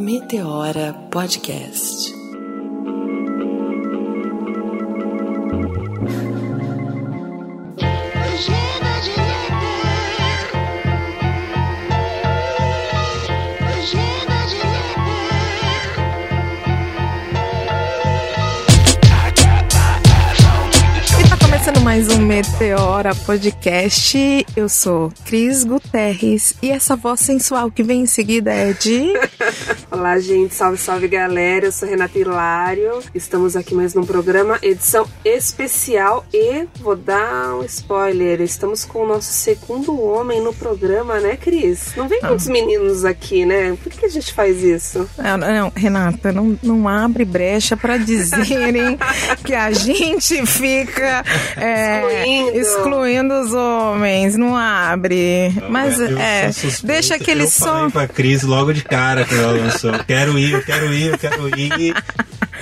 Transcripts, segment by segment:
Meteora Podcast. começando mais um Meteora Podcast. Eu sou Cris Guterres e essa voz sensual que vem em seguida é de. Olá, gente. Salve, salve, galera. Eu sou Renata Hilário. Estamos aqui mais num programa, edição especial. E vou dar um spoiler: estamos com o nosso segundo homem no programa, né, Cris? Não vem muitos ah. meninos aqui, né? Por que a gente faz isso? Não, não Renata, não, não abre brecha para dizerem que a gente fica é, excluindo. excluindo os homens, não abre. Não, Mas é, deixa aquele som. Eu falei pra Cris logo de cara quando ela lançou. Quero ir, eu quero ir, eu quero ir.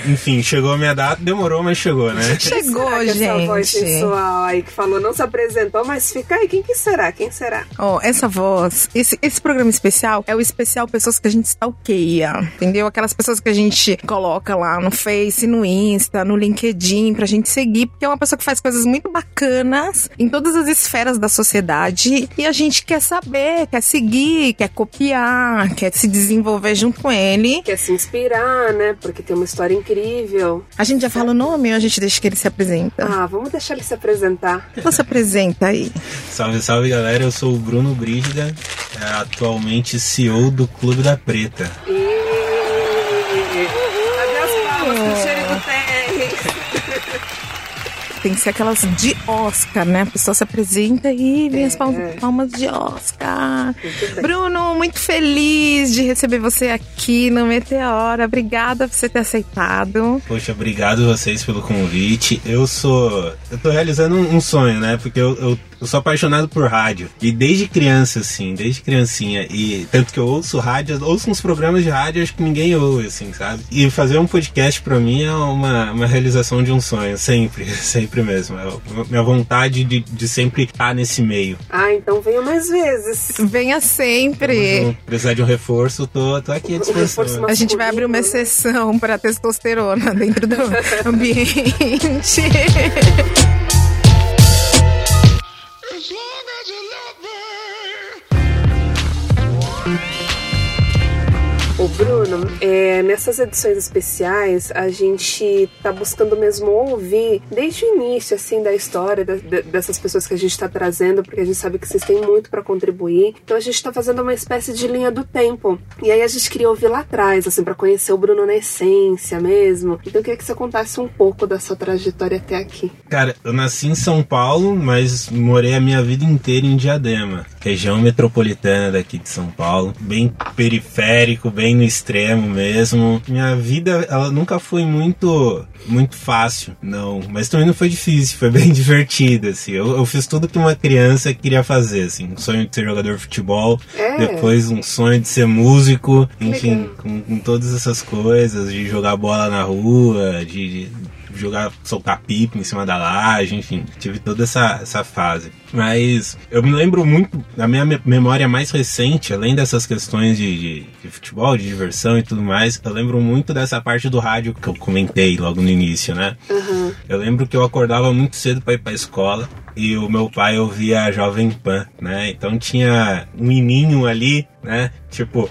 Enfim, chegou a minha data, demorou, mas chegou, né? Chegou, que gente. Essa voz sensual aí que falou, não se apresentou, mas fica aí, quem que será? Quem será? Oh, essa voz, esse, esse programa especial é o especial pessoas que a gente stalkeia, entendeu? Aquelas pessoas que a gente coloca lá no Face, no Insta, no LinkedIn pra gente seguir, porque é uma pessoa que faz coisas muito bacanas em todas as esferas da sociedade e a gente quer saber, quer seguir, quer copiar, quer se desenvolver junto com ele. Quer se inspirar, né? Porque tem uma história incrível incrível. A gente já fala o nome ou a gente deixa que ele se apresenta? Ah, vamos deixar ele se apresentar. Você se apresenta aí. Salve, salve galera, eu sou o Bruno Brígida, é atualmente CEO do Clube da Preta. E... tem que ser aquelas de Oscar, né? A pessoa se apresenta e vem é, as palmas, de Oscar. Muito Bruno, muito feliz de receber você aqui no Meteora. Obrigada por você ter aceitado. Poxa, obrigado vocês pelo convite. Eu sou. Eu tô realizando um sonho, né? Porque eu, eu eu sou apaixonado por rádio. E desde criança, assim, desde criancinha. E tanto que eu ouço rádio, ouço uns programas de rádio, acho que ninguém ouve, assim, sabe? E fazer um podcast pra mim é uma, uma realização de um sonho, sempre, sempre mesmo. É minha vontade de, de sempre estar nesse meio. Ah, então venha mais vezes. Venha sempre. Então, precisar de um reforço, tô, tô aqui à disposição. A gente vai abrir uma exceção para testosterona dentro do ambiente. Bruno, é, nessas edições especiais, a gente tá buscando mesmo ouvir desde o início, assim, da história da, de, dessas pessoas que a gente tá trazendo, porque a gente sabe que vocês têm muito para contribuir. Então a gente tá fazendo uma espécie de linha do tempo. E aí a gente queria ouvir lá atrás, assim, para conhecer o Bruno na essência mesmo. Então eu queria que você contasse um pouco da sua trajetória até aqui. Cara, eu nasci em São Paulo, mas morei a minha vida inteira em Diadema, região metropolitana daqui de São Paulo, bem periférico, bem bem no extremo mesmo. Minha vida, ela nunca foi muito muito fácil, não. Mas também não foi difícil, foi bem divertido, assim. Eu, eu fiz tudo que uma criança queria fazer, assim. Um sonho de ser jogador de futebol, é. depois um sonho de ser músico, enfim, com, com, todas essas coisas, de jogar bola na rua, de, de jogar, soltar pipa em cima da laje, enfim, tive toda essa, essa fase. Mas eu me lembro muito, da minha memória mais recente, além dessas questões de, de, de, futebol, de diversão e tudo mais, eu lembro muito dessa parte do rádio que eu comentei logo no início, né? Uhum. Eu lembro que eu acordava muito cedo para ir pra escola e o meu pai ouvia a Jovem Pan, né? Então tinha um menino ali, né? Tipo.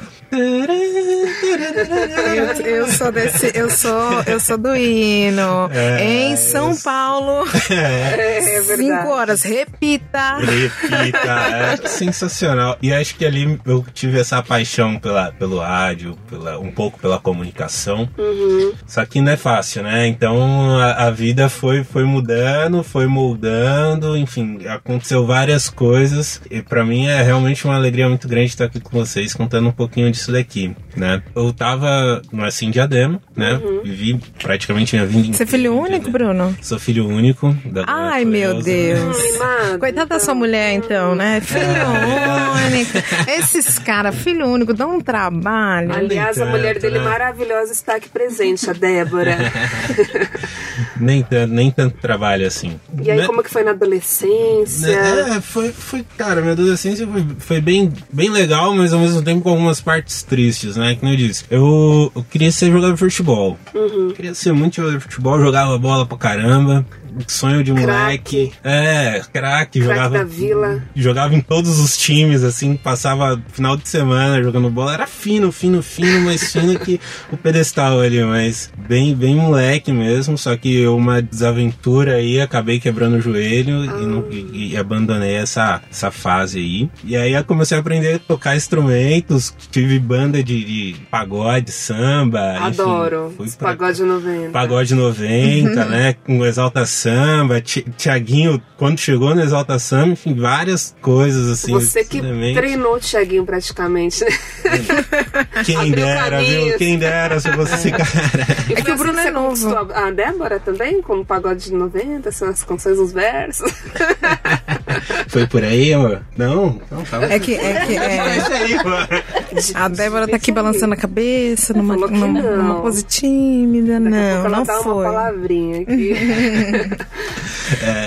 Eu, eu, sou desse, eu sou, eu sou do hino. É, em São eu... Paulo. É, é cinco horas, repita. Repita, é sensacional. E acho que ali eu tive essa paixão pela, pelo rádio, pela, um pouco pela comunicação. Uhum. Só que não é fácil, né? Então a, a vida foi, foi mudando, foi moldando enfim, aconteceu várias coisas e para mim é realmente uma alegria muito grande estar aqui com vocês contando um pouquinho disso daqui, né? Eu tava Assim Diadema, né? Uhum. Vivi praticamente minha vida Você é filho único, Bruno? Sou filho único da Ai, meu né? Deus. Ai, Coitada da sua mulher então, né? Filho é. único. Esses caras, filho único, dão um trabalho. Aliás, a mulher dele né? maravilhosa está aqui presente, a Débora. nem tanto, nem tanto trabalho assim. E aí, né? como que foi na adolescência? adolescência? É, foi, foi cara, minha adolescência foi, foi bem, bem legal, mas ao mesmo tempo com algumas partes tristes, né? Que eu disse, eu, eu queria ser jogador de futebol. Uhum. Queria ser muito jogador de futebol, jogava bola pra caramba. Sonho de moleque. É, craque, jogava. da vila. Jogava em todos os times, assim, passava final de semana jogando bola. Era fino, fino, fino, mais fino que o pedestal ali, mas bem, bem moleque mesmo. Só que uma desaventura aí, acabei quebrando o joelho e, não- e- e abandonei essa, essa fase aí. E aí eu comecei a aprender a tocar instrumentos, tive banda de, de pagode, samba. enfim, Adoro. fui pra- pagode 90. Pagode 90, né? Com Exalta Samba, Ti- Tiaguinho, quando chegou no Exalta Samba, enfim, várias coisas assim. Você que treinou o Thiaguinho praticamente, né? Quem abriu dera, viu? Quem dera se fosse esse cara. E É que o Bruno que é você novo. A Débora também, com o pagode de 90, são as canções dos versos. Foi por aí, amor? Não? Não, tava. É que, é que é, isso aí, mano. a Débora tá aqui balançando a cabeça numa, Falou que numa, não. numa pose tímida. Daqui a Não, ela não dá uma foi. palavrinha aqui.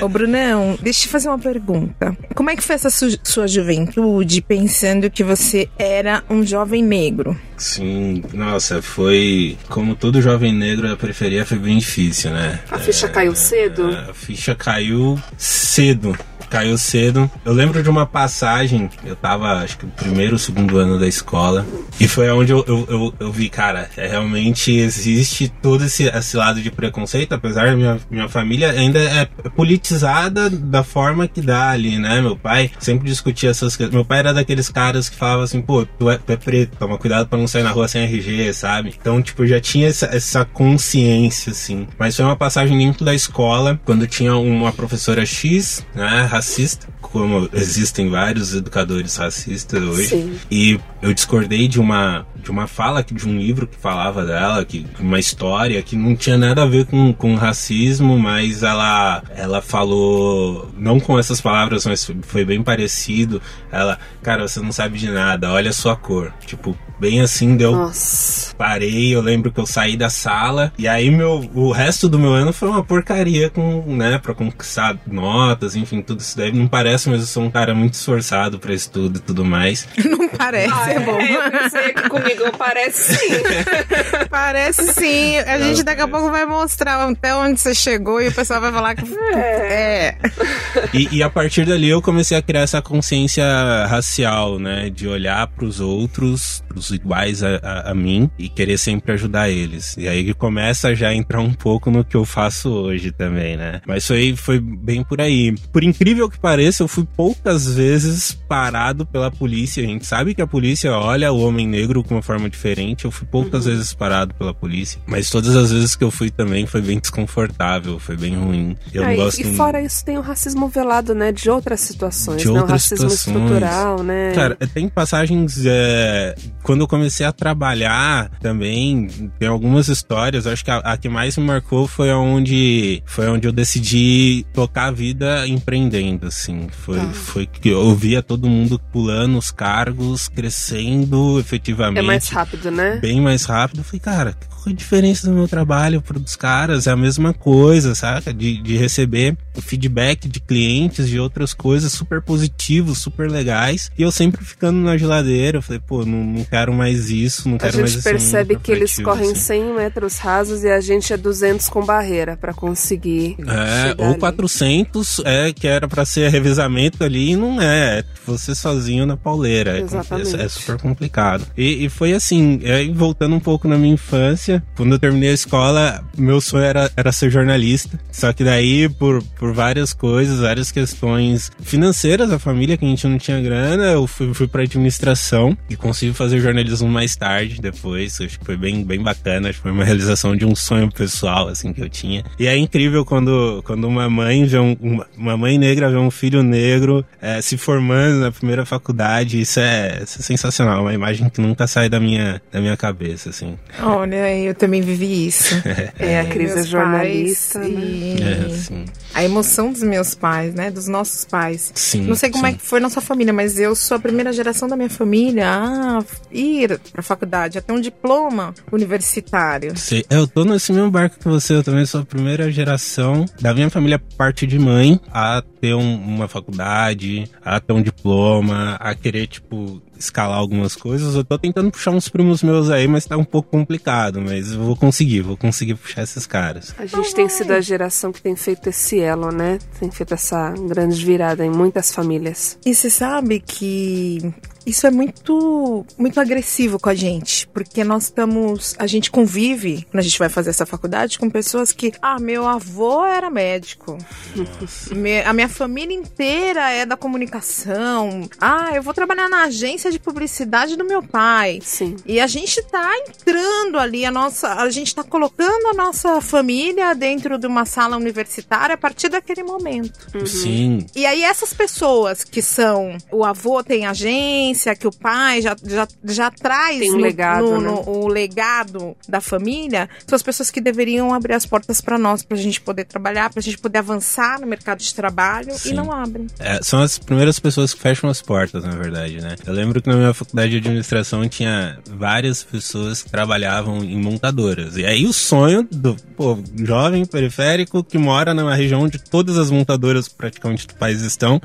Ô, Brunão, deixa eu te fazer uma pergunta. Como é que foi essa su- sua juventude pensando que você era um jovem negro? Sim, nossa, foi. Como todo jovem negro, a periferia foi bem difícil, né? A ficha caiu cedo? A ficha caiu cedo. Caiu cedo. Eu lembro de uma passagem, eu tava, acho que no primeiro ou segundo ano da escola, e foi onde eu, eu, eu, eu vi, cara, é, realmente existe todo esse, esse lado de preconceito, apesar da minha, minha família ainda é politizada da forma que dá ali, né? Meu pai sempre discutia essas coisas. Meu pai era daqueles caras que falava assim, pô, tu é, tu é preto, toma cuidado pra não sair na rua sem RG, sabe? Então, tipo, já tinha essa, essa consciência, assim. Mas foi uma passagem dentro da escola, quando tinha uma professora X, né, racista, como existem vários educadores racistas hoje. Sim. E eu discordei de uma, de uma fala, de um livro que falava dela, que uma história que não tinha nada a ver com, com racismo, mas ela, ela falou, não com essas palavras, mas foi bem parecido. Ela, cara, você não sabe de nada, olha a sua cor. Tipo, bem assim deu Nossa. parei, eu lembro que eu saí da sala e aí meu o resto do meu ano foi uma porcaria com, né, para conquistar notas, enfim, tudo isso daí não parece, mas eu sou um cara muito esforçado para estudo e tudo mais. Não parece, Ah, é bom. é, eu pensei que comigo parece sim. Parece sim. A gente daqui a pouco vai mostrar até onde você chegou e o pessoal vai falar que. É. E, e a partir dali eu comecei a criar essa consciência racial, né, de olhar para os outros, pros iguais a, a, a mim e querer sempre ajudar eles. E aí que começa já a entrar um pouco no que eu faço hoje também, né? Mas foi, foi bem por aí. Por incrível que pareça, eu fui poucas vezes parado pela polícia. A gente sabe que a polícia olha o homem negro com uma forma diferente. Eu fui poucas vezes parado pela polícia. Mas todas as vezes que eu fui também foi bem desconfortável, foi bem ruim. Eu Ah, não e- gosto e fora isso, tem o racismo velado, né? De outras situações, De né? O outras racismo situações. estrutural, né? Cara, tem passagens. é, quando eu comecei a trabalhar também, tem algumas histórias. Acho que a, a que mais me marcou foi onde foi onde eu decidi tocar a vida empreendendo, assim. Foi, Tá. foi que eu via todo mundo pulando os cargos, crescendo efetivamente. é mais rápido, né? Bem mais rápido. Eu falei, cara, qual é a diferença do meu trabalho pro dos caras? É a mesma coisa, saca? De, de receber feedback de clientes, de outras coisas super positivos, super legais. E eu sempre ficando na geladeira. Eu falei, pô, não, não quero mais isso, não A quero mais gente esse mundo percebe que eles correm assim. 100 metros rasos e a gente é 200 com barreira pra conseguir. É, ou ali. 400 é que era pra ser revezamento ali e não é. É você sozinho na pauleira. É, Exatamente. é, é super complicado. E, e foi assim, aí voltando um pouco na minha infância, quando eu terminei a escola, meu sonho era, era ser jornalista. Só que daí, por, por várias coisas, várias questões financeiras da família, que a gente não tinha grana, eu fui, fui pra administração e consegui fazer jornalismo mais tarde, depois. Acho que foi bem, bem bacana, acho que foi uma realização de um sonho pessoal, assim, que eu tinha. E é incrível quando, quando uma mãe vê um, uma, uma mãe negra vê um filho negro eh, se formando na primeira faculdade. Isso é, isso é sensacional, uma imagem que nunca sai da minha, da minha cabeça, assim. Olha, eu também vivi isso. É, a é Meus jornalista, pais né? e É. A emoção dos meus pais, né? Dos nossos pais. Sim, Não sei como sim. é que foi na sua família, mas eu sou a primeira geração da minha família a ir pra faculdade, a ter um diploma universitário. Sei, eu tô nesse mesmo barco que você, eu também sou a primeira geração da minha família, parte de mãe, a ter um- uma faculdade, a ter um diploma, a querer, tipo, escalar algumas coisas. Eu tô tentando puxar uns primos meus aí, mas tá um pouco complicado. Mas eu vou conseguir, vou conseguir puxar esses caras. A gente tem sido a geração que tem feito esse elo, né? Tem feito essa grande virada em muitas famílias. E você sabe que isso é muito muito agressivo com a gente, porque nós estamos, a gente convive, quando a gente vai fazer essa faculdade com pessoas que, ah, meu avô era médico. Me- a minha família inteira é da comunicação. Ah, eu vou trabalhar na agência de publicidade do meu pai. Sim. E a gente tá entrando ali, a nossa. A gente tá colocando a nossa família dentro de uma sala universitária a partir daquele momento. Sim. E aí, essas pessoas que são. O avô tem agência, que o pai já, já, já traz Tem um no- legado, no- né? no- o legado da família, são as pessoas que deveriam abrir as portas pra nós, pra gente poder trabalhar, pra gente poder avançar no mercado de trabalho Sim. e não abrem. É, são as primeiras pessoas que fecham as portas, na verdade, né? Eu lembro que na minha faculdade de administração tinha várias pessoas que trabalhavam em montadoras. E aí o sonho do pô, jovem periférico que mora numa região onde todas as montadoras praticamente do país estão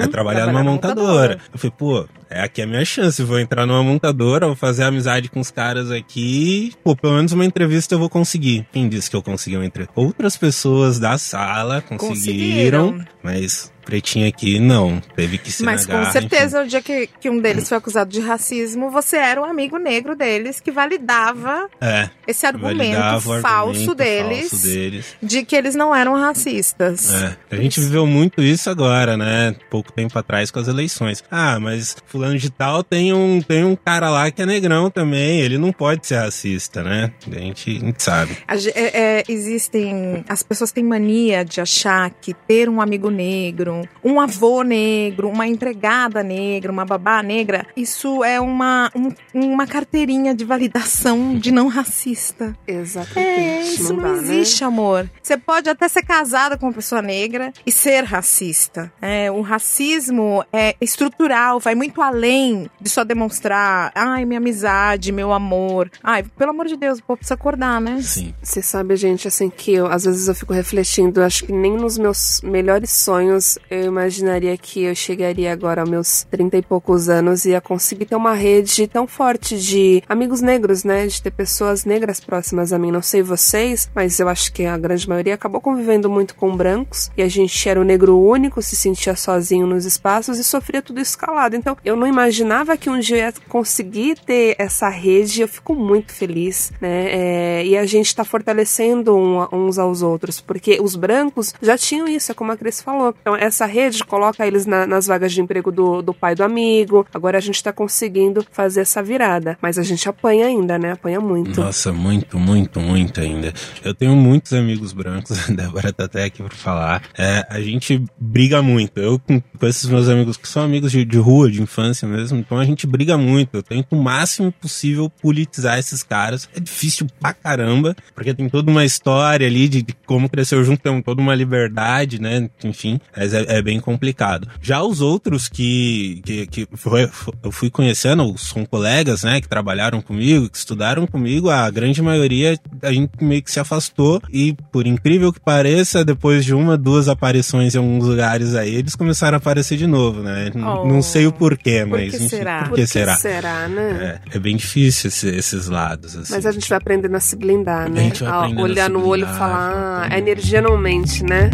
é trabalhar Uhum. trabalhar numa numa montadora. montadora. Eu falei, pô, é aqui a minha chance. Vou entrar numa montadora, vou fazer amizade com os caras aqui. Pô, pelo menos uma entrevista eu vou conseguir. Quem disse que eu consegui uma entrevista? Outras pessoas da sala conseguiram, Conseguiram. mas pretinho aqui não. Teve que ser Mas com garra, certeza, o dia que, que um deles foi acusado de racismo, você era um amigo negro deles que validava enfim. É. esse argumento validava falso argumento deles, falso deles. de que eles não eram racistas. É, a gente viveu muito isso agora, né? Pouco tempo atrás com as eleições. Ah, mas fulano de tal tem um, tem um cara lá que é negrão também, ele não pode ser racista, né? A gente, a gente sabe. A é- é, existem. As pessoas têm mania de achar que ter um amigo negro, um avô negro, uma empregada negra, uma babá negra, isso é uma, um- uma carteirinha de validação de não racista. Exatamente. É, isso não, dá, né? existe, amor. Você pode até ser casada com uma pessoa negra e ser racista. É, o racismo é estrutural, vai muito além de só demonstrar, ai, minha amizade, meu amor. Ai, pelo amor de Deus, o povo precisa acordar, né? Sim. Você sabe, gente, assim, que eu, às vezes eu fico refletindo, acho que nem nos meus melhores sonhos eu imaginaria que eu chegaria agora aos meus 30 e poucos anos e ia conseguir ter uma rede tão forte de amigos negros, né? De ter pessoas negras próximas a mim. Não sei vocês, mas eu acho que a grande maioria acabou convivendo muito com brancos e a gente era o negro único, se sentia sozinho nos espaços e sofria tudo escalado. Então, eu não imaginava que um dia ia conseguir ter essa rede. Eu fico muito feliz, né? É, e a gente tá fortalecendo um- uns aos outros, porque os brancos já tinham isso, é como a Cris falou. Então, essa rede coloca eles na- nas vagas de emprego do, do pai do amigo. Agora a gente tá conseguindo fazer essa virada. Mas a gente apanha ainda, né? Apanha muito. Nossa, muito, muito, muito ainda. Eu tenho muitos amigos brancos, a Débora tá até aqui pra falar. É, a gente briga muito. Eu com, com esses meus amigos que são amigos de, de rua, de infância mesmo, então a gente briga muito. Eu tento o máximo possível politizar esses caras. É difícil pra caramba, porque tem toda uma história ali de, de como cresceu junto, tem toda uma liberdade, né? Enfim, mas é, é bem complicado. Já os outros que, que, que foi- eu fui conhecendo, são colegas, né, que trabalharam comigo, que estudaram comigo, a grande maioria a gente meio que se afastou e, por incrível que pareça, depois de uma, duas aparições em alguns lugares aí, eles começaram a aparecer de novo, né? Oh. Não sei o porquê, Por mas que enfim, será? por que será? será, né? É, é bem difícil esse- esses lados, assim. Mas a gente vai aprendendo a se blindar, né? A gente vai A olhar no olho e blindar, falar, ah, a energia não mente, né?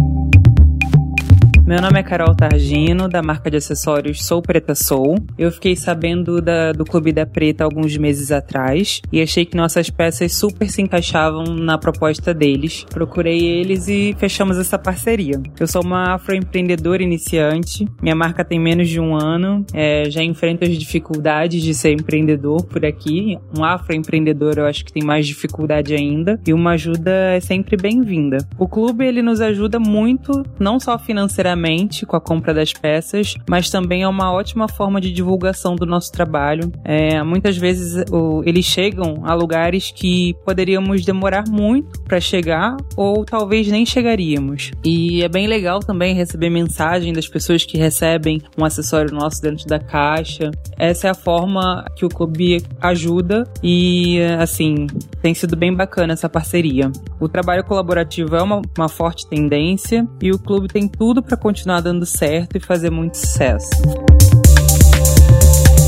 É. Meu nome é Carol Targino, da marca de acessórios Sou Preta Sou. Eu fiquei sabendo da- do Clube da Preta alguns meses atrás e achei que nossas peças super se encaixavam na proposta deles. Procurei eles e fechamos essa parceria. Eu sou uma afroempreendedora iniciante, minha marca tem menos de um ano, é, já enfrento as dificuldades de ser empreendedor por aqui. Um afroempreendedor eu acho que tem mais dificuldade ainda e uma ajuda é sempre bem-vinda. O clube ele nos ajuda muito, não só financeiramente com a compra das peças, mas também é uma ótima forma de divulgação do nosso trabalho. É, muitas vezes o- eles chegam a lugares que poderíamos demorar muito para chegar ou talvez nem chegaríamos. E é bem legal também receber mensagem das pessoas que recebem um acessório nosso dentro da caixa. Essa é a forma que o clube ajuda e assim tem sido bem bacana essa parceria. O trabalho colaborativo é uma, uma forte tendência e o clube tem tudo para continuar dando certo e fazer muito sucesso.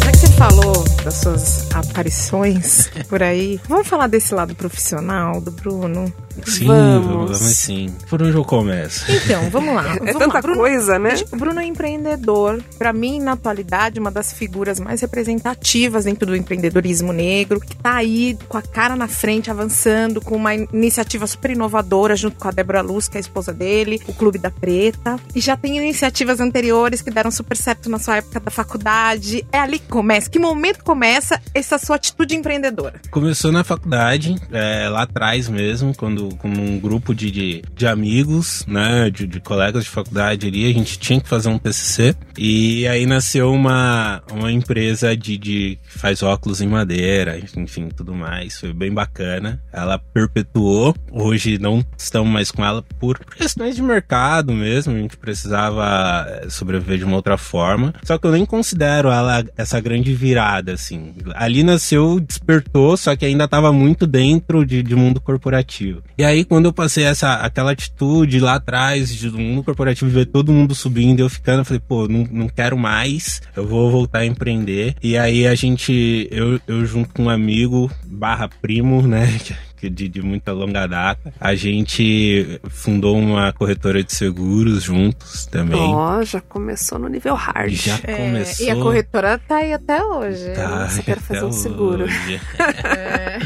Já que você falou das suas aparições por aí, vamos falar desse lado profissional do Bruno. Sim, Vamos. vamos sim. Por onde eu começo? Então, vamos lá. É vamos tanta lá. Bruno, coisa, né? O Bruno é empreendedor. Pra mim, na atualidade, uma das figuras mais representativas dentro do empreendedorismo negro, que tá aí com a cara na frente, avançando, com uma iniciativa super inovadora, junto com a Débora Luz, que é a esposa dele, o Clube da Preta. E já tem iniciativas anteriores que deram super certo na sua época da faculdade. É ali que começa. Que momento começa essa sua atitude empreendedora? Começou na faculdade, é, lá atrás mesmo, quando como um grupo de, de, de amigos, né, de, de colegas de faculdade ali, a gente tinha que fazer um TCC. E aí nasceu uma, uma empresa de, de que faz óculos em madeira, enfim, tudo mais. Foi bem bacana. Ela perpetuou. Hoje não estamos mais com ela por questões de mercado mesmo. A gente precisava eh, sobreviver de uma outra forma. Só que eu nem considero ela essa grande virada, assim. Ali nasceu, despertou, só que ainda estava muito dentro de, de mundo corporativo. E aí, quando eu passei essa, aquela atitude lá atrás, de do mundo corporativo, ver todo mundo subindo, eu ficando, eu falei, pô, não, não quero mais, eu vou voltar a empreender. E aí a gente, eu, eu junto com um amigo, barra primo, né, que de, de muita longa data, a gente fundou uma corretora de seguros juntos também. Ó, já começou no nível hard. Já É, começou. e a corretora tá aí até hoje. Tá, Nossa, quero até fazer um seguro. hoje. É.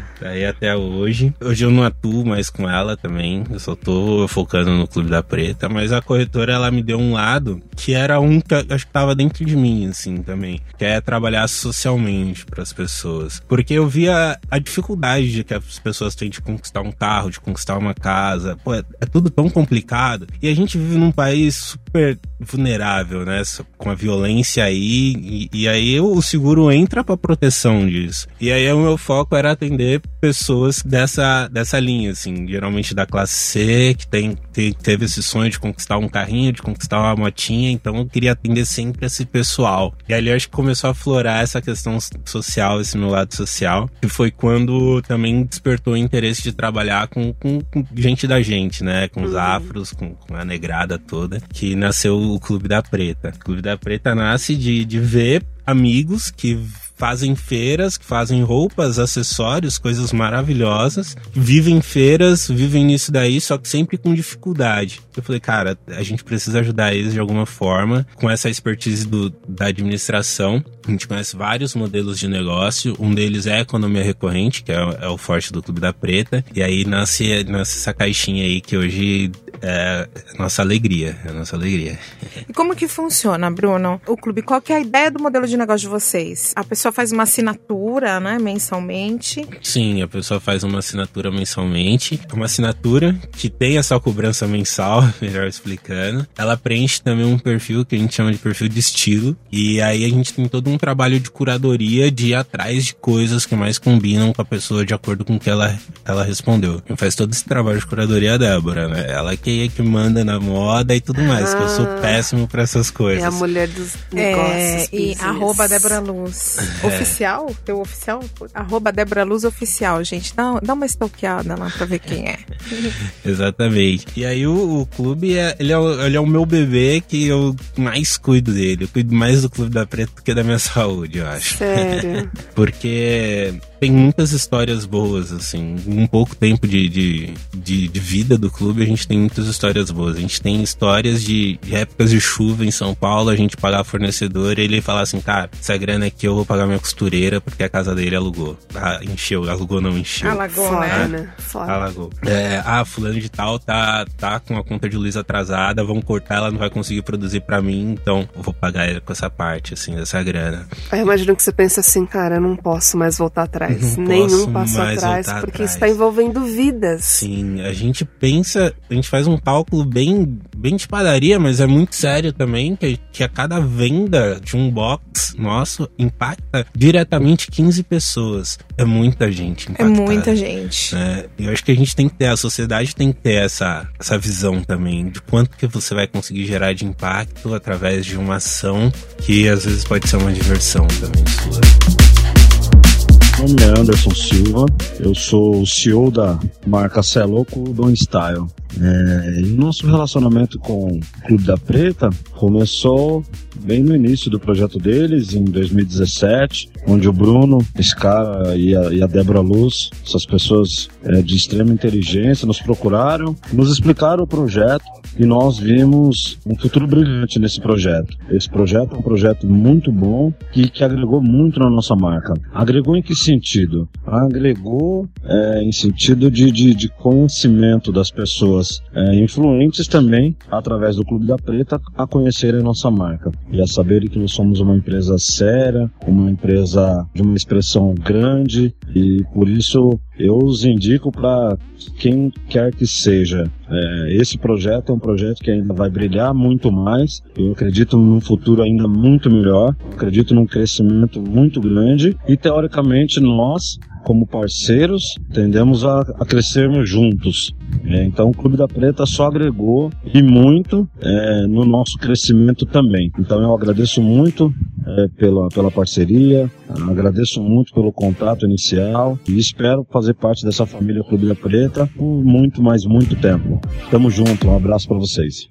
Tá aí até hoje. Hoje eu não atuo mais com ela também. Eu só tô focando no Clube da Preta. Mas a corretora, ela me deu um lado que era um que eu acho que tava dentro de mim, assim, também. Que é trabalhar socialmente para as pessoas. Porque eu via a dificuldade de que as pessoas têm de conquistar um carro, de conquistar uma casa. Pô, é, é tudo tão complicado. E a gente vive num país super vulnerável, né? Com a violência aí. E, e aí o seguro entra pra proteção disso. E aí o meu foco era atender pessoas dessa, dessa linha, assim, geralmente da classe C, que tem, te- teve esse sonho de conquistar um carrinho, de conquistar uma motinha, então eu queria atender sempre esse pessoal. E ali acho que começou a florar essa questão social, esse meu lado social, que foi quando também despertou o interesse de trabalhar com, com, com gente da gente, né? Com os afros, com, com a negrada toda, que nasceu o Clube da Preta. O Clube da Preta nasce de, de ver amigos que fazem feiras, fazem roupas, acessórios, coisas maravilhosas, vivem feiras, vivem nisso daí, só que sempre com dificuldade. Eu falei, cara, a gente precisa ajudar eles de alguma forma, com essa expertise do, da administração. A gente conhece vários modelos de negócio, um deles é a economia recorrente, que é, é o forte do Clube da Preta, e aí nasce, nasce essa caixinha aí que hoje é nossa alegria, é nossa alegria. E como que funciona, Bruno? O clube, qual que é a ideia do modelo de negócio de vocês? A pessoa faz uma assinatura, né, mensalmente. Sim, a pessoa faz uma assinatura mensalmente. É uma assinatura que tem essa cobrança mensal, melhor explicando. Ela preenche também um perfil que a gente chama de perfil de estilo. E aí a gente tem todo um trabalho de curadoria de ir atrás de coisas que mais combinam com a pessoa de acordo com o que ela, ela respondeu. Quem faz todo esse trabalho de curadoria é a Débora, né? Ela que é que manda na moda e tudo mais, que eu sou Ah. péssimo pra essas coisas. É a mulher dos negócios. É, e arroba Débora Luz. Oficial? Teu oficial? Arroba Débora Luz Oficial, gente. Dá, dá uma stalkeada lá pra ver quem é. Exatamente. E aí o, o clube é ele, é o, ele é o meu bebê que eu mais cuido dele. Eu cuido mais do Clube da Preta do que da minha saúde, eu acho. Sério. Porque tem muitas histórias boas, assim. Um pouco tempo de, de, de, de vida do clube, a gente tem muitas histórias boas. A gente tem histórias de, de épocas de chuva em São Paulo, a gente pagar fornecedor e ele falar assim, cara, essa grana aqui eu vou pagar minha costureira porque a casa dele alugou. Ah, encheu, alugou não encheu. Alagou, Foda, né? né? Foda. Alagou. É, ah, fulano de tal tá, tá com a conta de luz atrasada, vão cortar, ela não vai conseguir produzir pra mim, então eu vou pagar ele com essa parte, assim, dessa grana. Eu imagino que você pensa assim, cara, eu não posso mais voltar atrás. Não Nenhum passo mais atrás, porque atrás. isso tá envolvendo vidas. Sim, a gente pensa, a gente faz um cálculo bem, bem de padaria, mas é muito sério também, que, que a cada venda de um box nosso impacta diretamente 15 pessoas. É muita gente É impactada. muita gente. É, eu acho que a gente tem que ter, a sociedade tem que ter essa, essa visão também de quanto que você vai conseguir gerar de impacto através de uma ação que às vezes pode ser uma diversão também sua. Meu nome é Anderson Silva, eu sou o CEO da marca Celoco Don Style. É, e nosso relacionamento com o Clube da Preta começou bem no início do projeto deles, em 2017, onde o Bruno, esse cara e a, e a Débora Luz, essas pessoas é, de extrema inteligência, nos procuraram, nos explicaram o projeto e nós vimos um futuro brilhante nesse projeto. Esse projeto é um projeto muito bom que, que agregou muito na nossa marca. Agregou em que sentido? Agregou é, em sentido de, de, de, conhecimento das pessoas é, influentes também, através do Clube da Preta, a conhecerem nossa marca e a saberem que nós somos uma empresa séria, uma empresa de uma expressão grande e por isso eu os indico para quem quer que seja. É, esse projeto é um projeto que ainda vai brilhar muito mais. Eu acredito num futuro ainda muito melhor. Acredito num crescimento muito grande. E teoricamente nós como parceiros, tendemos a, a crescermos juntos. É, então o Clube da Preta só agregou e muito é, no nosso crescimento também. Então eu agradeço muito é, pela, pela parceria, agradeço muito pelo contato inicial e espero fazer parte dessa família Clube da Preta por muito, mais muito tempo. Tamo junto, um abraço para vocês.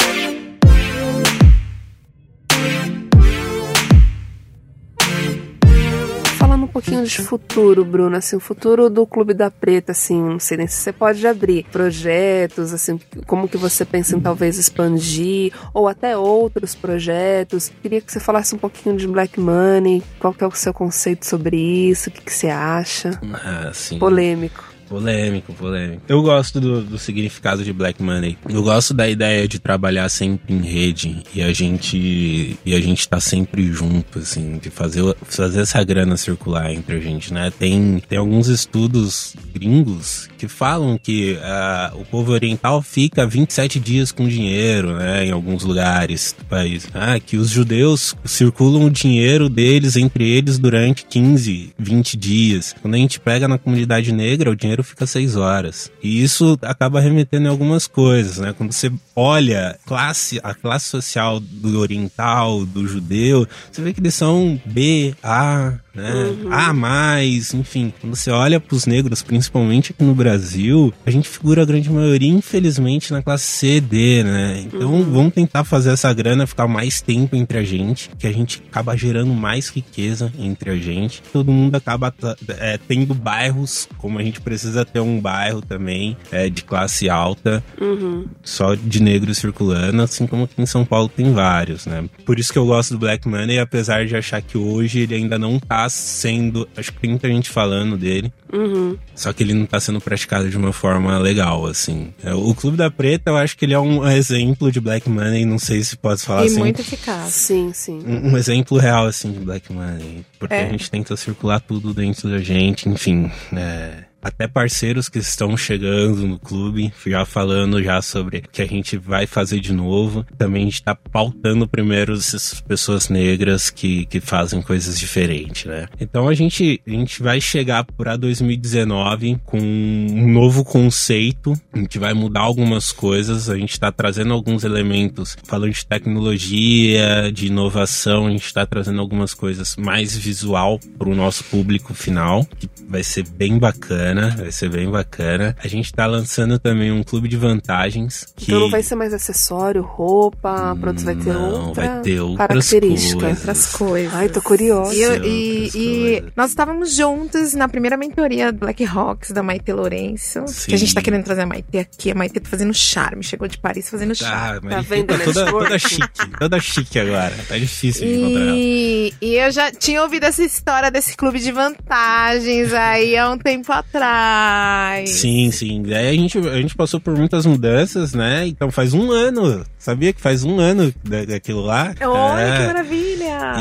Pouquinho de futuro, Bruno, assim, o futuro do Clube da Preta, assim, não sei nem se você pode abrir projetos, assim, como que você pensa em talvez expandir, ou até outros projetos. Queria que você falasse um pouquinho de Black Money, qual que é o seu conceito sobre isso, o que, que você acha? Ah, sim. Polêmico. Polêmico, polêmico. Eu gosto do, do, significado de Black Money. Eu gosto da ideia de trabalhar sempre em rede e a gente e a gente tá sempre junto, assim, de fazer, fazer essa grana circular entre a gente, né? Tem, tem alguns estudos gringos que falam que uh, o povo oriental fica 27 dias com dinheiro, né? Em alguns lugares do país. Ah, que os judeus circulam o dinheiro deles entre eles durante 15, 20 dias. Quando a gente pega na comunidade negra, o dinheiro fica seis horas. E isso acaba remetendo em algumas coisas, né? Quando você olha classe, a classe social do oriental, do judeu, você vê que eles são B, A, né? Uhum. A mais, enfim. Quando você olha para os negros, principalmente aqui no Brasil, a gente figura a grande maioria, infelizmente, na classe C, D, né? Então uhum. vamos tentar fazer essa grana ficar mais tempo entre a gente, que a gente acaba gerando mais riqueza entre a gente. Todo mundo acaba é, tendo bairros, como a gente precisa ter um bairro também é, de classe alta, uhum. só de negros circulando, assim como aqui em São Paulo tem vários, né? Por isso que eu gosto do Black Money, apesar de achar que hoje ele ainda não tá sendo. Acho que tem muita gente falando dele. Uhum. Só que ele não tá sendo praticado de uma forma legal, assim. É, o Clube da Preta, eu acho que ele é um exemplo de Black Money, não sei se pode falar e assim. muito eficaz. Sim, sim. Um, um, exemplo real, assim, de Black Money. Porque é. a gente tenta circular tudo dentro da gente, enfim. É até parceiros que estão chegando no clube, já falando já sobre que a gente vai fazer de novo. Também a gente está pautando primeiro essas pessoas negras que, que fazem coisas diferentes, né? Então a gente, a gente vai chegar para 2019 com um novo conceito, a gente vai mudar algumas coisas, a gente está trazendo alguns elementos, falando de tecnologia, de inovação, a gente está trazendo algumas coisas mais visual para o nosso público final, que vai ser bem bacana bacana, vai ser bem bacana. A gente tá lançando também um clube de vantagens. Que... Então não vai ser mais acessório, roupa, produtos, vai ter não, outra vai ter outras características. Outras coisas. Ai, tô curiosa. E, e, e, nós estávamos juntos na primeira mentoria do Black Rocks, da Maite Lourenço. Sim. Que a gente tá querendo trazer a Maite aqui. A Maite tá fazendo charme, chegou de Paris fazendo tá, charme. Tá vendo, tá toda, toda chique, toda chique agora. Tá difícil de encontrar ela. E eu já tinha ouvido essa história desse clube de vantagens aí há um tempo atrás atrás. Sim, sim. Daí a gente, a gente passou por muitas mudanças, né? Então faz um ano. Sabia que faz um ano daquilo lá? Oi, é. que maravilha!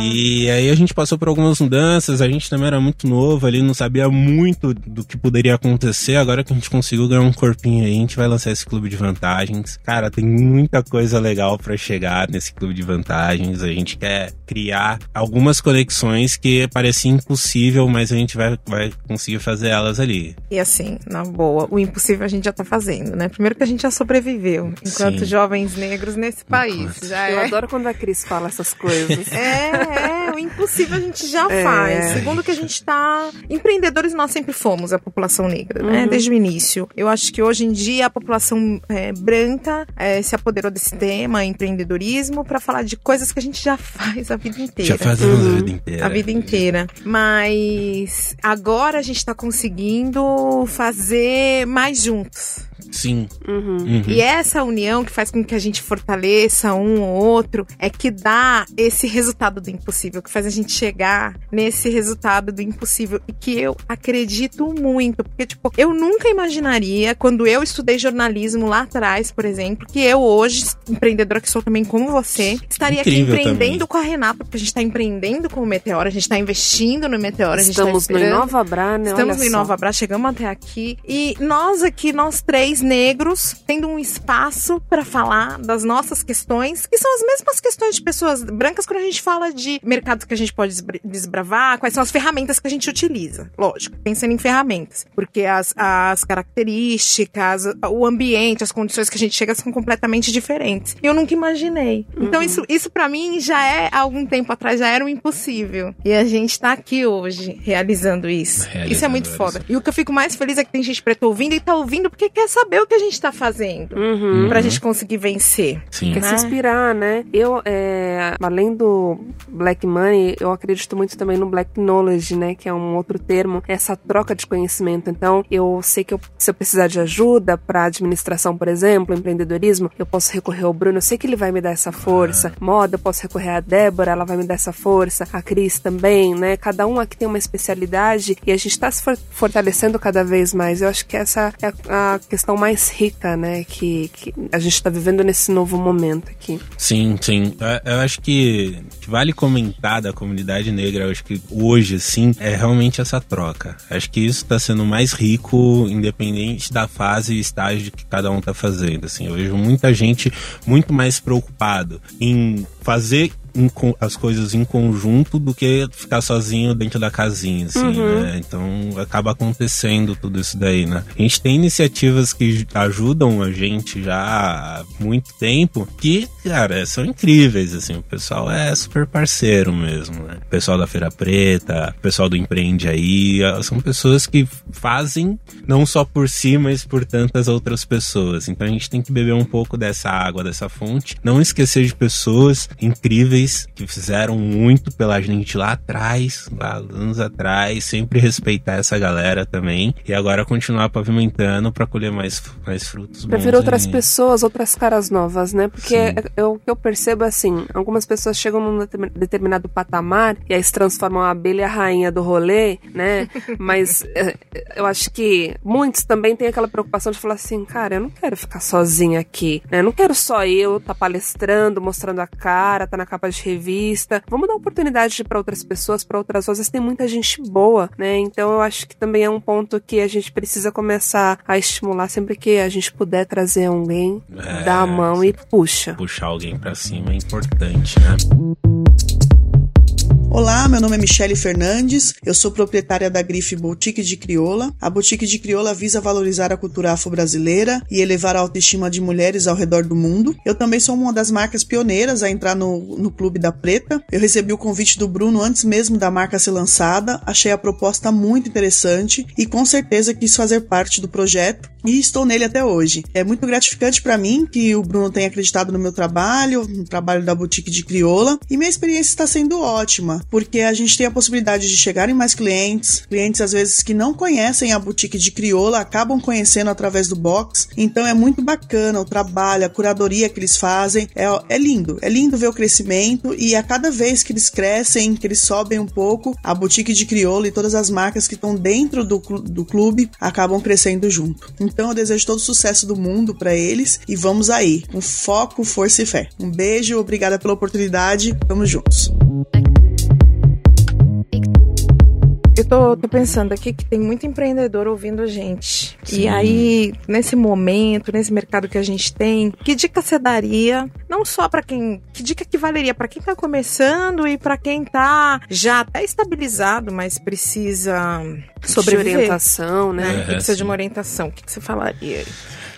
E aí a gente passou por algumas mudanças, a gente também era muito novo ali, não sabia muito do que poderia acontecer. Agora que a gente conseguiu ganhar um corpinho aí, a gente vai lançar esse clube de vantagens. Cara, tem muita coisa legal para chegar nesse clube de vantagens. A gente quer criar algumas conexões que parecia impossível, mas a gente vai, vai conseguir fazer elas ali. E assim, na boa, o impossível a gente já tá fazendo, né? Primeiro que a gente já sobreviveu, enquanto Sim. jovens negros nesse país. Já Eu é. adoro quando a Cris fala essas coisas. É, é, o impossível a gente já É. faz. Segundo que a gente tá. Empreendedores nós sempre fomos, a população negra, né? Desde o início. Eu acho que hoje em dia a população é, branca é, se apoderou desse tema, empreendedorismo, pra falar de coisas que a gente já faz a vida inteira. Já fazemos a vida inteira. A vida inteira. Mas agora a gente tá conseguindo fazer mais juntos. Sim. Uhum. Uhum. E essa união que faz com que a gente fortaleça um ou outro é que dá esse resultado do impossível, que faz a gente chegar nesse resultado do impossível. E que eu acredito muito. Porque, tipo, eu nunca imaginaria, quando eu estudei jornalismo lá atrás, por exemplo, que eu hoje, empreendedora que sou também como você, estaria Incrível aqui empreendendo também. com a Renata, porque a gente tá empreendendo com o Meteoro, a gente tá investindo no Meteoro, a gente Estamos tá no. Inova Bra, né? Estamos Olha no só. Inova Bra, chegamos até aqui. E nós aqui, nós três negros, tendo um espaço para falar das nossas questões, que são as mesmas questões de pessoas brancas quando a gente fala de mercados que a gente pode desbra- desbravar, quais são as ferramentas que a gente utiliza. Lógico, pensando em ferramentas. Porque as, as características, o ambiente, as condições que a gente chega são completamente diferentes. E eu nunca imaginei. Então, isso, isso para mim já é, há algum tempo atrás, já era um impossível. E a gente tá aqui hoje realizando isso. isso é Realizando muito isso. foda. E o que eu fico mais feliz é que tem gente preta ouvindo e tá ouvindo porque quer saber o que a gente tá fazendo. Uhum. Pra gente conseguir vencer. Sim. Quer se né? inspirar, né? Eu, é, além do Black Money, eu acredito muito também no Black Knowledge, né? Que é um outro termo, essa troca de conhecimento. Então, eu sei que eu- se eu precisar de ajuda para administração, por exemplo, empreendedorismo, eu posso recorrer ao Bruno, eu sei que ele vai me dar essa força. Moda, eu posso recorrer à Débora, ela vai me dar essa força. A Cris também, né? Cada um aqui tem uma especialidade e a gente tá se for- fortalecendo cada vez mais. Eu acho que essa é a questão mais rica, né? Que, que a gente tá vivendo nesse novo momento aqui. Sim, sim. Eu, eu acho que, vale comentar da comunidade negra, eu acho que hoje, sim, é realmente essa troca. Acho que isso tá sendo mais rico, independente da fase e estágio que cada um tá fazendo. Assim, eu vejo muita gente muito mais preocupado em fazer as coisas em conjunto do que ficar sozinho dentro da casinha, assim, né? Então acaba acontecendo tudo isso daí, né? A gente tem iniciativas que ajudam a gente já há muito tempo que, cara, são incríveis, assim, o pessoal é super parceiro mesmo, né? O pessoal da Feira Preta, o pessoal do Empreende aí, são pessoas que fazem não só por si, mas por tantas outras pessoas. Então a gente tem que beber um pouco dessa água, dessa fonte, não esquecer de pessoas incríveis que fizeram muito pela gente lá atrás, lá anos atrás, sempre respeitar essa galera também e agora continuar pavimentando para colher mais, mais frutos. Pra bons ver outras aí. pessoas, outras caras novas, né? Porque eu- o que eu percebo é assim, algumas pessoas chegam num determin- determinado patamar e aí se transformam a abelha rainha do rolê, né? Mas é, eu acho que muitos também têm aquela preocupação de falar assim, cara, eu não quero ficar sozinha aqui, né? Eu não quero só eu tá palestrando, mostrando a cara, tá na capa de revista. Vamos dar oportunidade para outras pessoas, para outras vozes. Tem muita gente boa, né? Então eu acho que também é um ponto que a gente precisa começar a estimular sempre que a gente puder trazer alguém, É, dá a mão e puxa. Puxar alguém para cima é importante, né? Olá, meu nome é Michele Fernandes, eu sou proprietária da grife Boutique de Crioula. A Boutique de Crioula visa valorizar a cultura afro-brasileira e elevar a autoestima de mulheres ao redor do mundo. Eu também sou uma das marcas pioneiras a entrar no, no Clube da Preta. Eu recebi o convite do Bruno antes mesmo da marca ser lançada, achei a proposta muito interessante e com certeza quis fazer parte do projeto e estou nele até hoje. É muito gratificante para mim que o Bruno tenha acreditado no meu trabalho, no trabalho da Boutique de Crioula. E minha experiência está sendo ótima, porque a gente tem a possibilidade de chegar em mais clientes, clientes às vezes que não conhecem a Boutique de Crioula acabam conhecendo através do box, então é muito bacana o trabalho, a curadoria que eles fazem, é, é lindo, é lindo ver o crescimento e a cada vez que eles crescem, que eles sobem um pouco, a Boutique de Crioula e todas as marcas que estão dentro do, do clube acabam crescendo junto. Então eu desejo todo o sucesso do mundo para eles e vamos aí, com foco, força e fé. Um beijo, obrigada pela oportunidade, tamo juntos. Tô, tô pensando aqui que tem muito empreendedor ouvindo a gente. Sim. E aí, nesse momento, nesse mercado que a gente tem, que dica você daria? Não só pra quem. Que dica que valeria pra quem tá começando e pra quem tá já até estabilizado, mas precisa De sobreviver. orientação, né? É, que precisa de sim. uma orientação. O que, que você falaria? aí?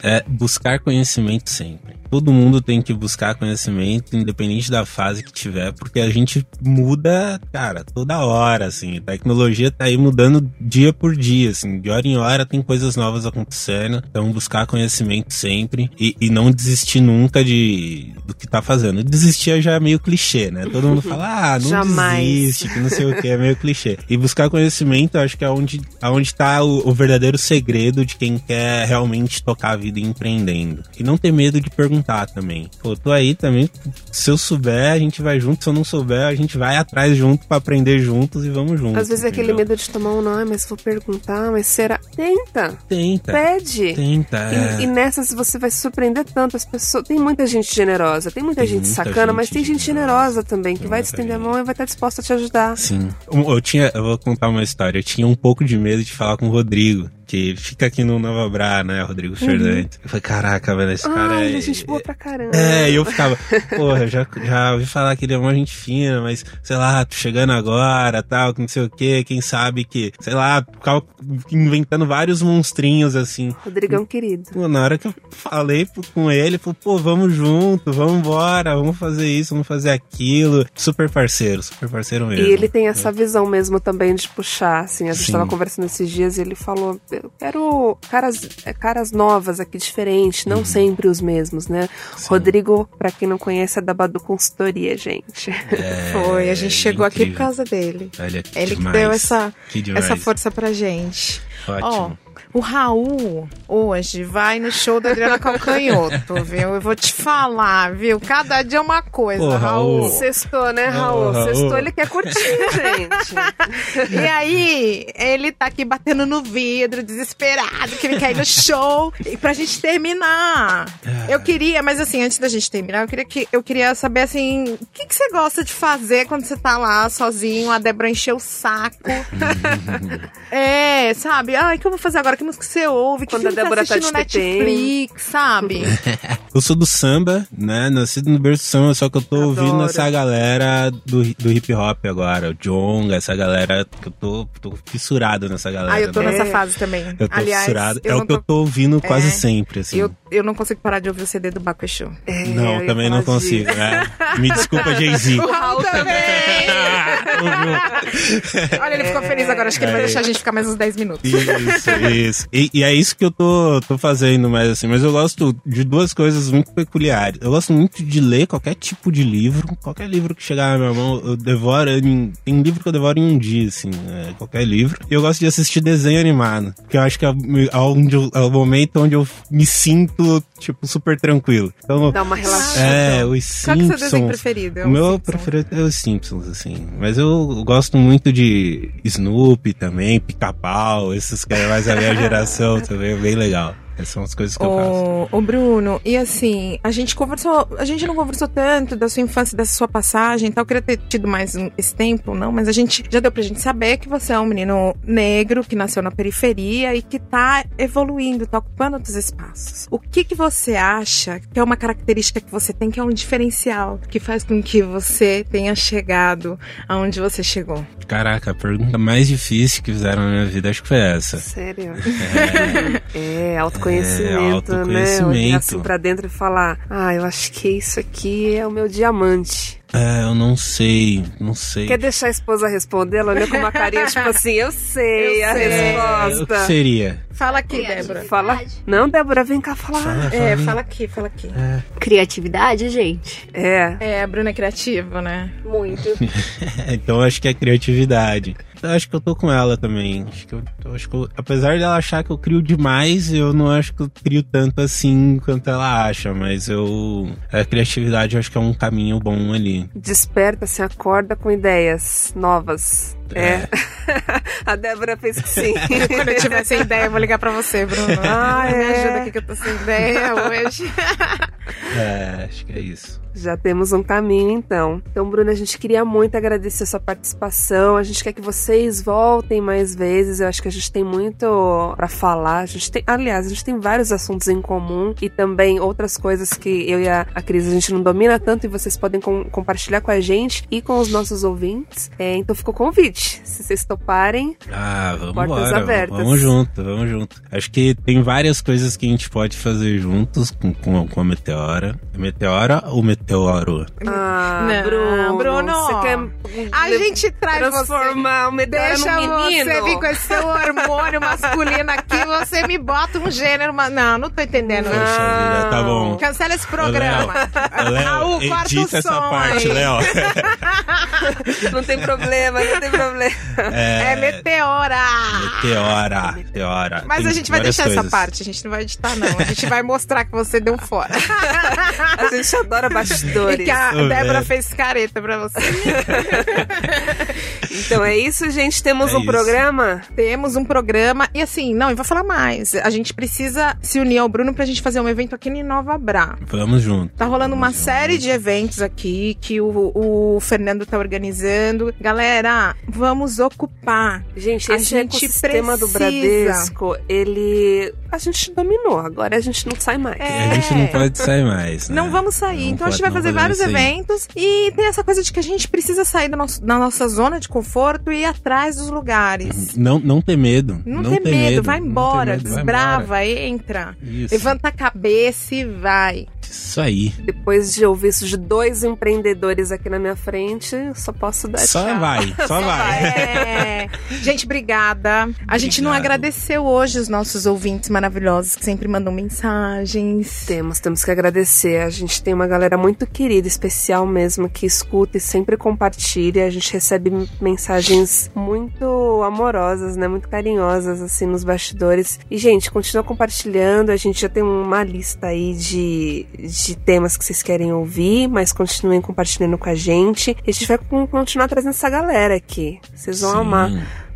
É buscar conhecimento sempre. Todo mundo tem que buscar conhecimento, independente da fase que tiver, porque a gente muda, cara, toda hora, assim. A tecnologia tá aí mudando dia por dia, assim. De hora em hora tem coisas novas acontecendo. Então, buscar conhecimento sempre e, e não desistir nunca de do que tá fazendo. Desistir já é meio clichê, né? Todo mundo fala, ah, não Jamais. desiste, que não sei o que, é meio clichê. E buscar conhecimento, eu acho que é onde, aonde tá o, o verdadeiro segredo de quem quer realmente tocar a vida empreendendo. E não ter medo de perguntar também. Pô, tô aí também. Se eu souber, a gente vai junto. Se eu não souber, a gente vai atrás junto pra aprender juntos e vamos juntos. Às vezes é aquele entendeu? medo de tomar um não, mas vou perguntar, mas será? Tenta, Tenta. pede. Tenta. é. E, e nessas você vai surpreender tanto. As pessoas. Tem muita gente generosa, tem muita Tem gente muita sacana, gente mas tem gente generosa. generosa também, que Tem vai te estender a gente. mão e vai estar disposta a te ajudar. Sim. Eu eu tinha, eu vou contar uma história. Eu tinha um pouco de medo de falar com o Rodrigo, que fica aqui no Nova Bra, né, Rodrigo Fernandes. Eu falei, caraca, velho, esse cara Uhum. Ai, é. é gente boa pra caramba. É, e eu ficava, porra, já, já ouvi falar que ele é uma gente fina, mas, sei lá, tô chegando agora, tal, que não sei o que, quem sabe que, sei lá, ficava inventando vários monstrinhos, assim. Rodrigão querido. Pô, na hora que eu falei com ele, falou, pô, vamos junto, vamos embora, vamos fazer isso, vamos fazer aquilo. Super parceiro, super parceiro mesmo. E ele tem essa visão mesmo também de puxar, assim. A gente Sim. tava conversando esses dias e ele falou: Eu quero caras, é, caras novas aqui, diferentes, Uhum. não sempre os mesmos, né? Rodrigo, pra quem não conhece, é da Badu Consultoria, gente. É, Foi, a gente chegou aqui por incrível. causa dele. Olha, que Ele que deu essa, Que essa força pra gente. Ótimo. Ó, o Raul hoje vai no show da Adriana Calcanhoto, viu? Eu vou te falar, viu? Cada dia é uma coisa, Pô, Raul. Raul. Sextou, né, Raul? Raul. Sextou, ele quer curtir, gente. E aí, ele tá aqui batendo no vidro, desesperado, que ele quer ir no show. E pra gente terminar. Eu queria, mas assim, antes da gente terminar, eu queria, que, eu queria saber, assim, o que, que você gosta de fazer quando você tá lá sozinho, a Débora encheu o saco. é, sabe? Ai, o que eu vou fazer agora? Que música você ouve? Que Quando a Débora tá tá de. Netflix, sabe? Eu sou do samba, né? Nascido no berço do samba, só que eu tô Adoro. ouvindo essa galera do, do hip hop agora. O Jonga, essa galera que eu tô, tô fissurado nessa galera. Ai, eu tô né? nessa fase também. Eu tô Aliás, fissurado. eu É o que eu tô- tô ouvindo quase É. sempre, assim. Eu, eu não consigo parar de ouvir o CD do Baco Exu. É, Não, também não consigo, né? Me desculpa, Jay-Z. O Raul também! Olha, ele ficou feliz agora. Acho que ele vai É. deixar a gente ficar mais uns 10 minutos. Isso, isso. E, e é isso que eu tô, tô fazendo mais assim. Mas eu gosto de duas coisas muito peculiares. Eu gosto muito de ler qualquer tipo de livro. Qualquer livro que chegar na minha mão, eu devoro. Em, tem um livro que eu devoro em um dia, assim. é, qualquer livro. E eu gosto de assistir desenho animado. Porque eu acho que é, onde eu- é o momento onde eu me sinto, tipo, super tranquilo. Então, Dá uma relaxada. é, os Qual que é o seu Simpsons. desenho preferido? É O meu Simpsons. preferido é os Simpsons, assim. Mas eu gosto muito de Snoopy também, Pica-Pau, esses que é mais a minha geração também, é bem legal. Essas são as coisas que eu faço. Ô, ô, Bruno, e assim, a gente conversou, a gente não conversou tanto da sua infância, dessa sua passagem e tal, eu queria ter tido mais um- esse tempo, não, mas a gente já deu pra gente saber que você é um menino negro, que nasceu na periferia e que tá evoluindo, tá ocupando outros espaços. O que que você acha que é uma característica que você tem, que é um diferencial, que faz com que você tenha chegado aonde você chegou? Caraca, a pergunta mais difícil que fizeram na minha vida acho que foi essa. Sério? É, autoconhecimento, É, né? Olhar assim pra dentro e falar, ah, eu acho que isso aqui é o meu diamante. É, eu não sei, não sei. Quer deixar a esposa responder? Ela olhou com uma carinha tipo assim, eu sei Eu a sei. É, o que resposta. seria? Fala aqui, Débora. Fala. Não, Débora, vem cá falar. Fala, É, fala. fala aqui, fala aqui. Criatividade, gente. É. É, a Bruna é criativa, né? Muito. então eu acho que é criatividade. Acho que eu tô com ela também. Acho que eu, eu acho que eu- apesar dela achar que eu crio demais, eu não acho que eu crio tanto assim quanto ela acha. Mas eu. A criatividade eu acho que é um caminho bom ali. Desperta, se acorda com ideias novas. É. a Débora fez que sim. Quando eu tiver sem ideia, eu vou ligar pra você, Bruno. Ah, Me é? ajuda aqui que eu tô sem ideia hoje. É, acho que é isso. Já temos um caminho, então. Então, Bruna, a gente queria muito agradecer a sua participação. A gente quer que vocês voltem mais vezes. Eu acho que a gente tem muito para falar. A gente tem, aliás, a gente tem vários assuntos em comum e também outras coisas que eu e a, a Cris a gente não domina tanto e vocês podem com, compartilhar com a gente e com os nossos ouvintes. É, então, ficou o convite. Se vocês toparem, Ah, vamos Portas embora. abertas. Vamos junto, vamos junto. Acho que tem várias coisas que a gente pode fazer juntos com, com, com a Meteora. A Meteora ou Meteoro? Ah, Não, Bruno, Bruno, Você quer A gente traz você. transformar o Meteora Deixa num menino? você vir com esse seu hormônio masculino aqui, você me bota um gênero. ma- Não, não tô entendendo. Poxa vida, tá bom. Cancela esse programa. Ô, Léo, Raul, o edita essa som parte, aí. Léo. Não tem problema, não tem problema. É meteora. Meteora, Meteora. Mas Tem a gente vai deixar essa coisas. parte, a gente não vai editar, não. A gente vai mostrar que você deu fora. A gente adora E bastidores. que a Débora fez careta pra você. Então é isso, gente. Temos É um isso. programa. Temos um programa. E assim, não, eu vou falar mais. A gente precisa se unir ao Bruno pra gente fazer um evento aqui em Nova Bra. Vamos junto. Tá rolando uma Vamos junto. série de eventos aqui que o, o Fernando tá organizando. Galera, vamos ocupar. Gente, A esse gente ecossistema do precisa. Bradesco, ele. A gente dominou, agora a gente não sai mais. E a gente não pode sair mais. né? Não vamos sair. Não então a gente pode- vai fazer vários sair. eventos e tem essa coisa de que a gente precisa sair do nosso- da nossa zona de conforto e ir atrás dos lugares. Não, não ter medo. Não, ter medo, vai não ter embora, medo, vai desbrava, embora. entra. Isso. Levanta a cabeça e vai. Isso aí. Depois de ouvir isso de dois empreendedores aqui na minha frente, eu só posso dar Só tchau. vai, só vai. É. Gente, obrigada. A gente não agradeceu hoje os nossos ouvintes maravilhosos que sempre mandam mensagens. Temos, temos que agradecer. A gente tem uma galera muito querida, especial mesmo, que escuta e sempre compartilha. A gente recebe mensagens muito amorosas, né? Muito carinhosas, assim, nos bastidores. E, gente, continua compartilhando. A gente já tem uma lista aí de, de temas que vocês querem ouvir, mas continuem compartilhando com a gente. E a gente vai con- continuar trazendo essa galera aqui. Vocês vão Sim. amar.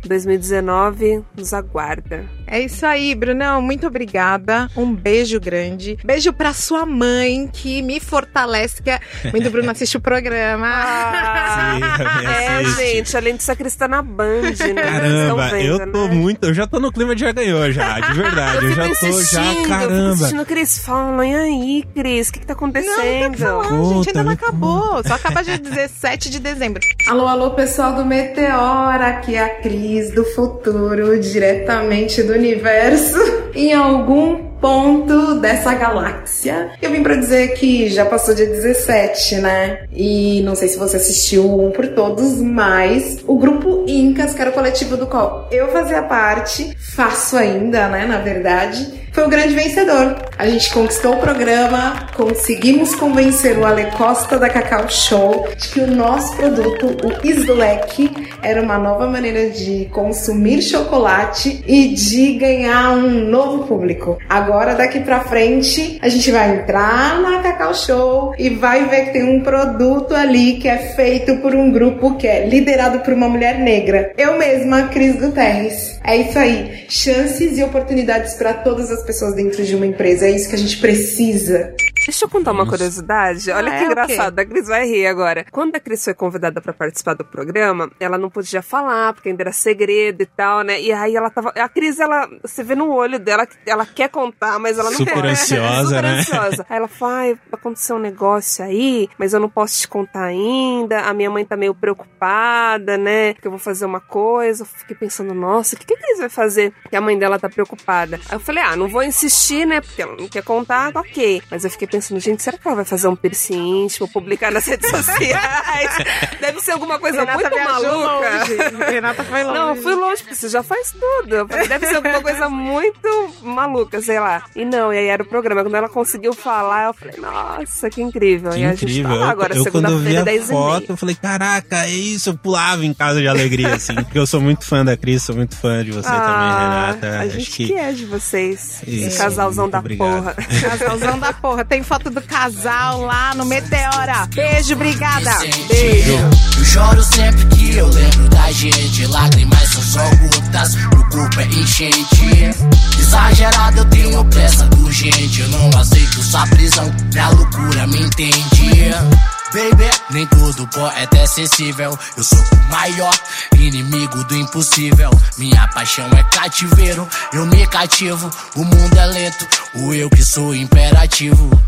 2019 nos aguarda. É isso aí, Brunão. Muito obrigada. Um beijo grande. Beijo pra sua mãe, que me fortalece. Que a mãe do Bruno assiste o programa. Ah, Sim, é, gente, além disso, a Cris tá na Band, né? Caramba, tão vendo, eu tô né? muito. Eu já tô no clima de já ganhou, já, de verdade. Eu, Eu já fico tô, já, Eu fico caramba. insistindo, Cris, fala, e aí, Cris, o que que tá Não, não tem acontecendo? o falar, Conta, gente. Ainda não acabou. Só acaba dia 17 de dezembro. Alô, alô, pessoal do Meteora. Aqui é a Cris do futuro, diretamente do universo. Em algum ponto dessa galáxia. Eu vim pra dizer que já passou dia 17, né? E não sei se você assistiu um por todos, mas o grupo Incas, que era o coletivo do qual eu fazia parte, faço ainda, né? Na verdade, foi o grande vencedor. A gente conquistou o programa, conseguimos convencer o Ale Costa da Cacau Show de que o nosso produto, o Islec, era uma nova maneira de consumir chocolate e de ganhar um novo público. Agora, daqui pra frente, a gente vai entrar na Cacau Show e vai ver que tem um produto ali que é feito por um grupo que é liderado por uma mulher negra. Eu mesma, Cris Guterres. É isso aí. Chances e oportunidades para todas as pessoas dentro de uma empresa. É isso que a gente precisa. Deixa eu contar uma curiosidade. Olha Ah, que é? Engraçado, a Cris vai rir agora. Quando a Cris foi convidada pra participar do programa, ela não podia falar, porque ainda era segredo e tal, né? E aí ela tava. A Cris, ela. Você vê no olho dela que ela quer contar, mas ela não Super quer. ansiosa, Super né? ansiosa. Aí ela fala: ai, aconteceu um negócio aí, mas eu não posso te contar ainda. A minha mãe tá meio preocupada, né? Que eu vou fazer uma coisa. Eu fiquei pensando, nossa, o que, que a Cris vai fazer? Que a mãe dela tá preocupada. Aí eu falei, ah, não vou insistir, né? Porque ela não quer contar, tá ok. Mas eu fiquei pensando, gente, será que ela vai fazer um piercing íntimo, publicar nas redes sociais? Deve ser alguma coisa muito maluca. longe. Renata foi longe. Não, eu fui longe, porque você já faz tudo. Eu falei, Deve ser alguma coisa muito maluca, sei lá. E não, e aí era o programa. Quando ela conseguiu falar, eu falei, nossa, que incrível. Que e a gente incrível. tá lá agora, eu, eu quando eu vi segunda-feira, a 10 e foto, eu falei, caraca, é isso, eu pulava em casa de alegria, assim. porque eu sou muito fã da Cris, sou muito fã de você também, Renata. Ah, A Acho gente que. que... é de vocês. Esse Isso, casalzão da obrigado. porra. Casalzão da porra. Tem foto do casal lá no Meteora. Beijo, obrigada. Beijo. Eu choro sempre que eu lembro da gente. Lágrimas são só gotas, meu corpo é enchente. Exagerado, eu tenho pressa do gente, eu não aceito sua prisão. Minha loucura me entende. Baby, nem todo poeta é sensível. Eu sou o maior inimigo do impossível. Minha paixão é cativeiro, eu me cativo. O mundo é lento, o eu que sou imperativo.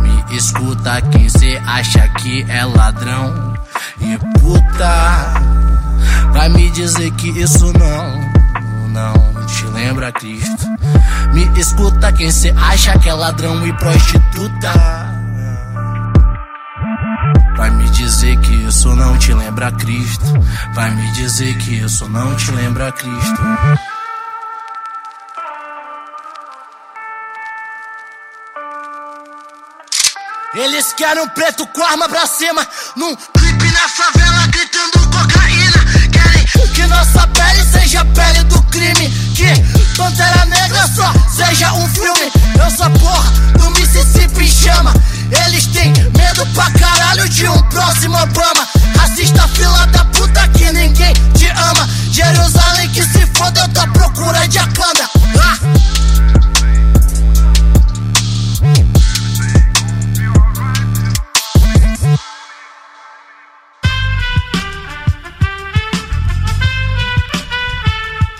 Me escuta quem cê acha que é ladrão. E puta, vai me dizer que isso não, não te lembra Cristo. Me escuta quem cê acha que é ladrão e prostituta. Dizer que isso não te lembra Cristo. Vai me dizer que isso não te lembra Cristo. Eles querem um preto com arma pra cima, num clipe na favela gritando cocaína. Querem que nossa pele seja a pele do crime, que Pantera Negra só seja um filme. Eu sou porra do Mississippi em chama. Eles têm medo pra caralho de um próximo Obama. Racista fila da puta que ninguém te ama. Jerusalém que se foda, eu tô à procura de Akanda. Ah!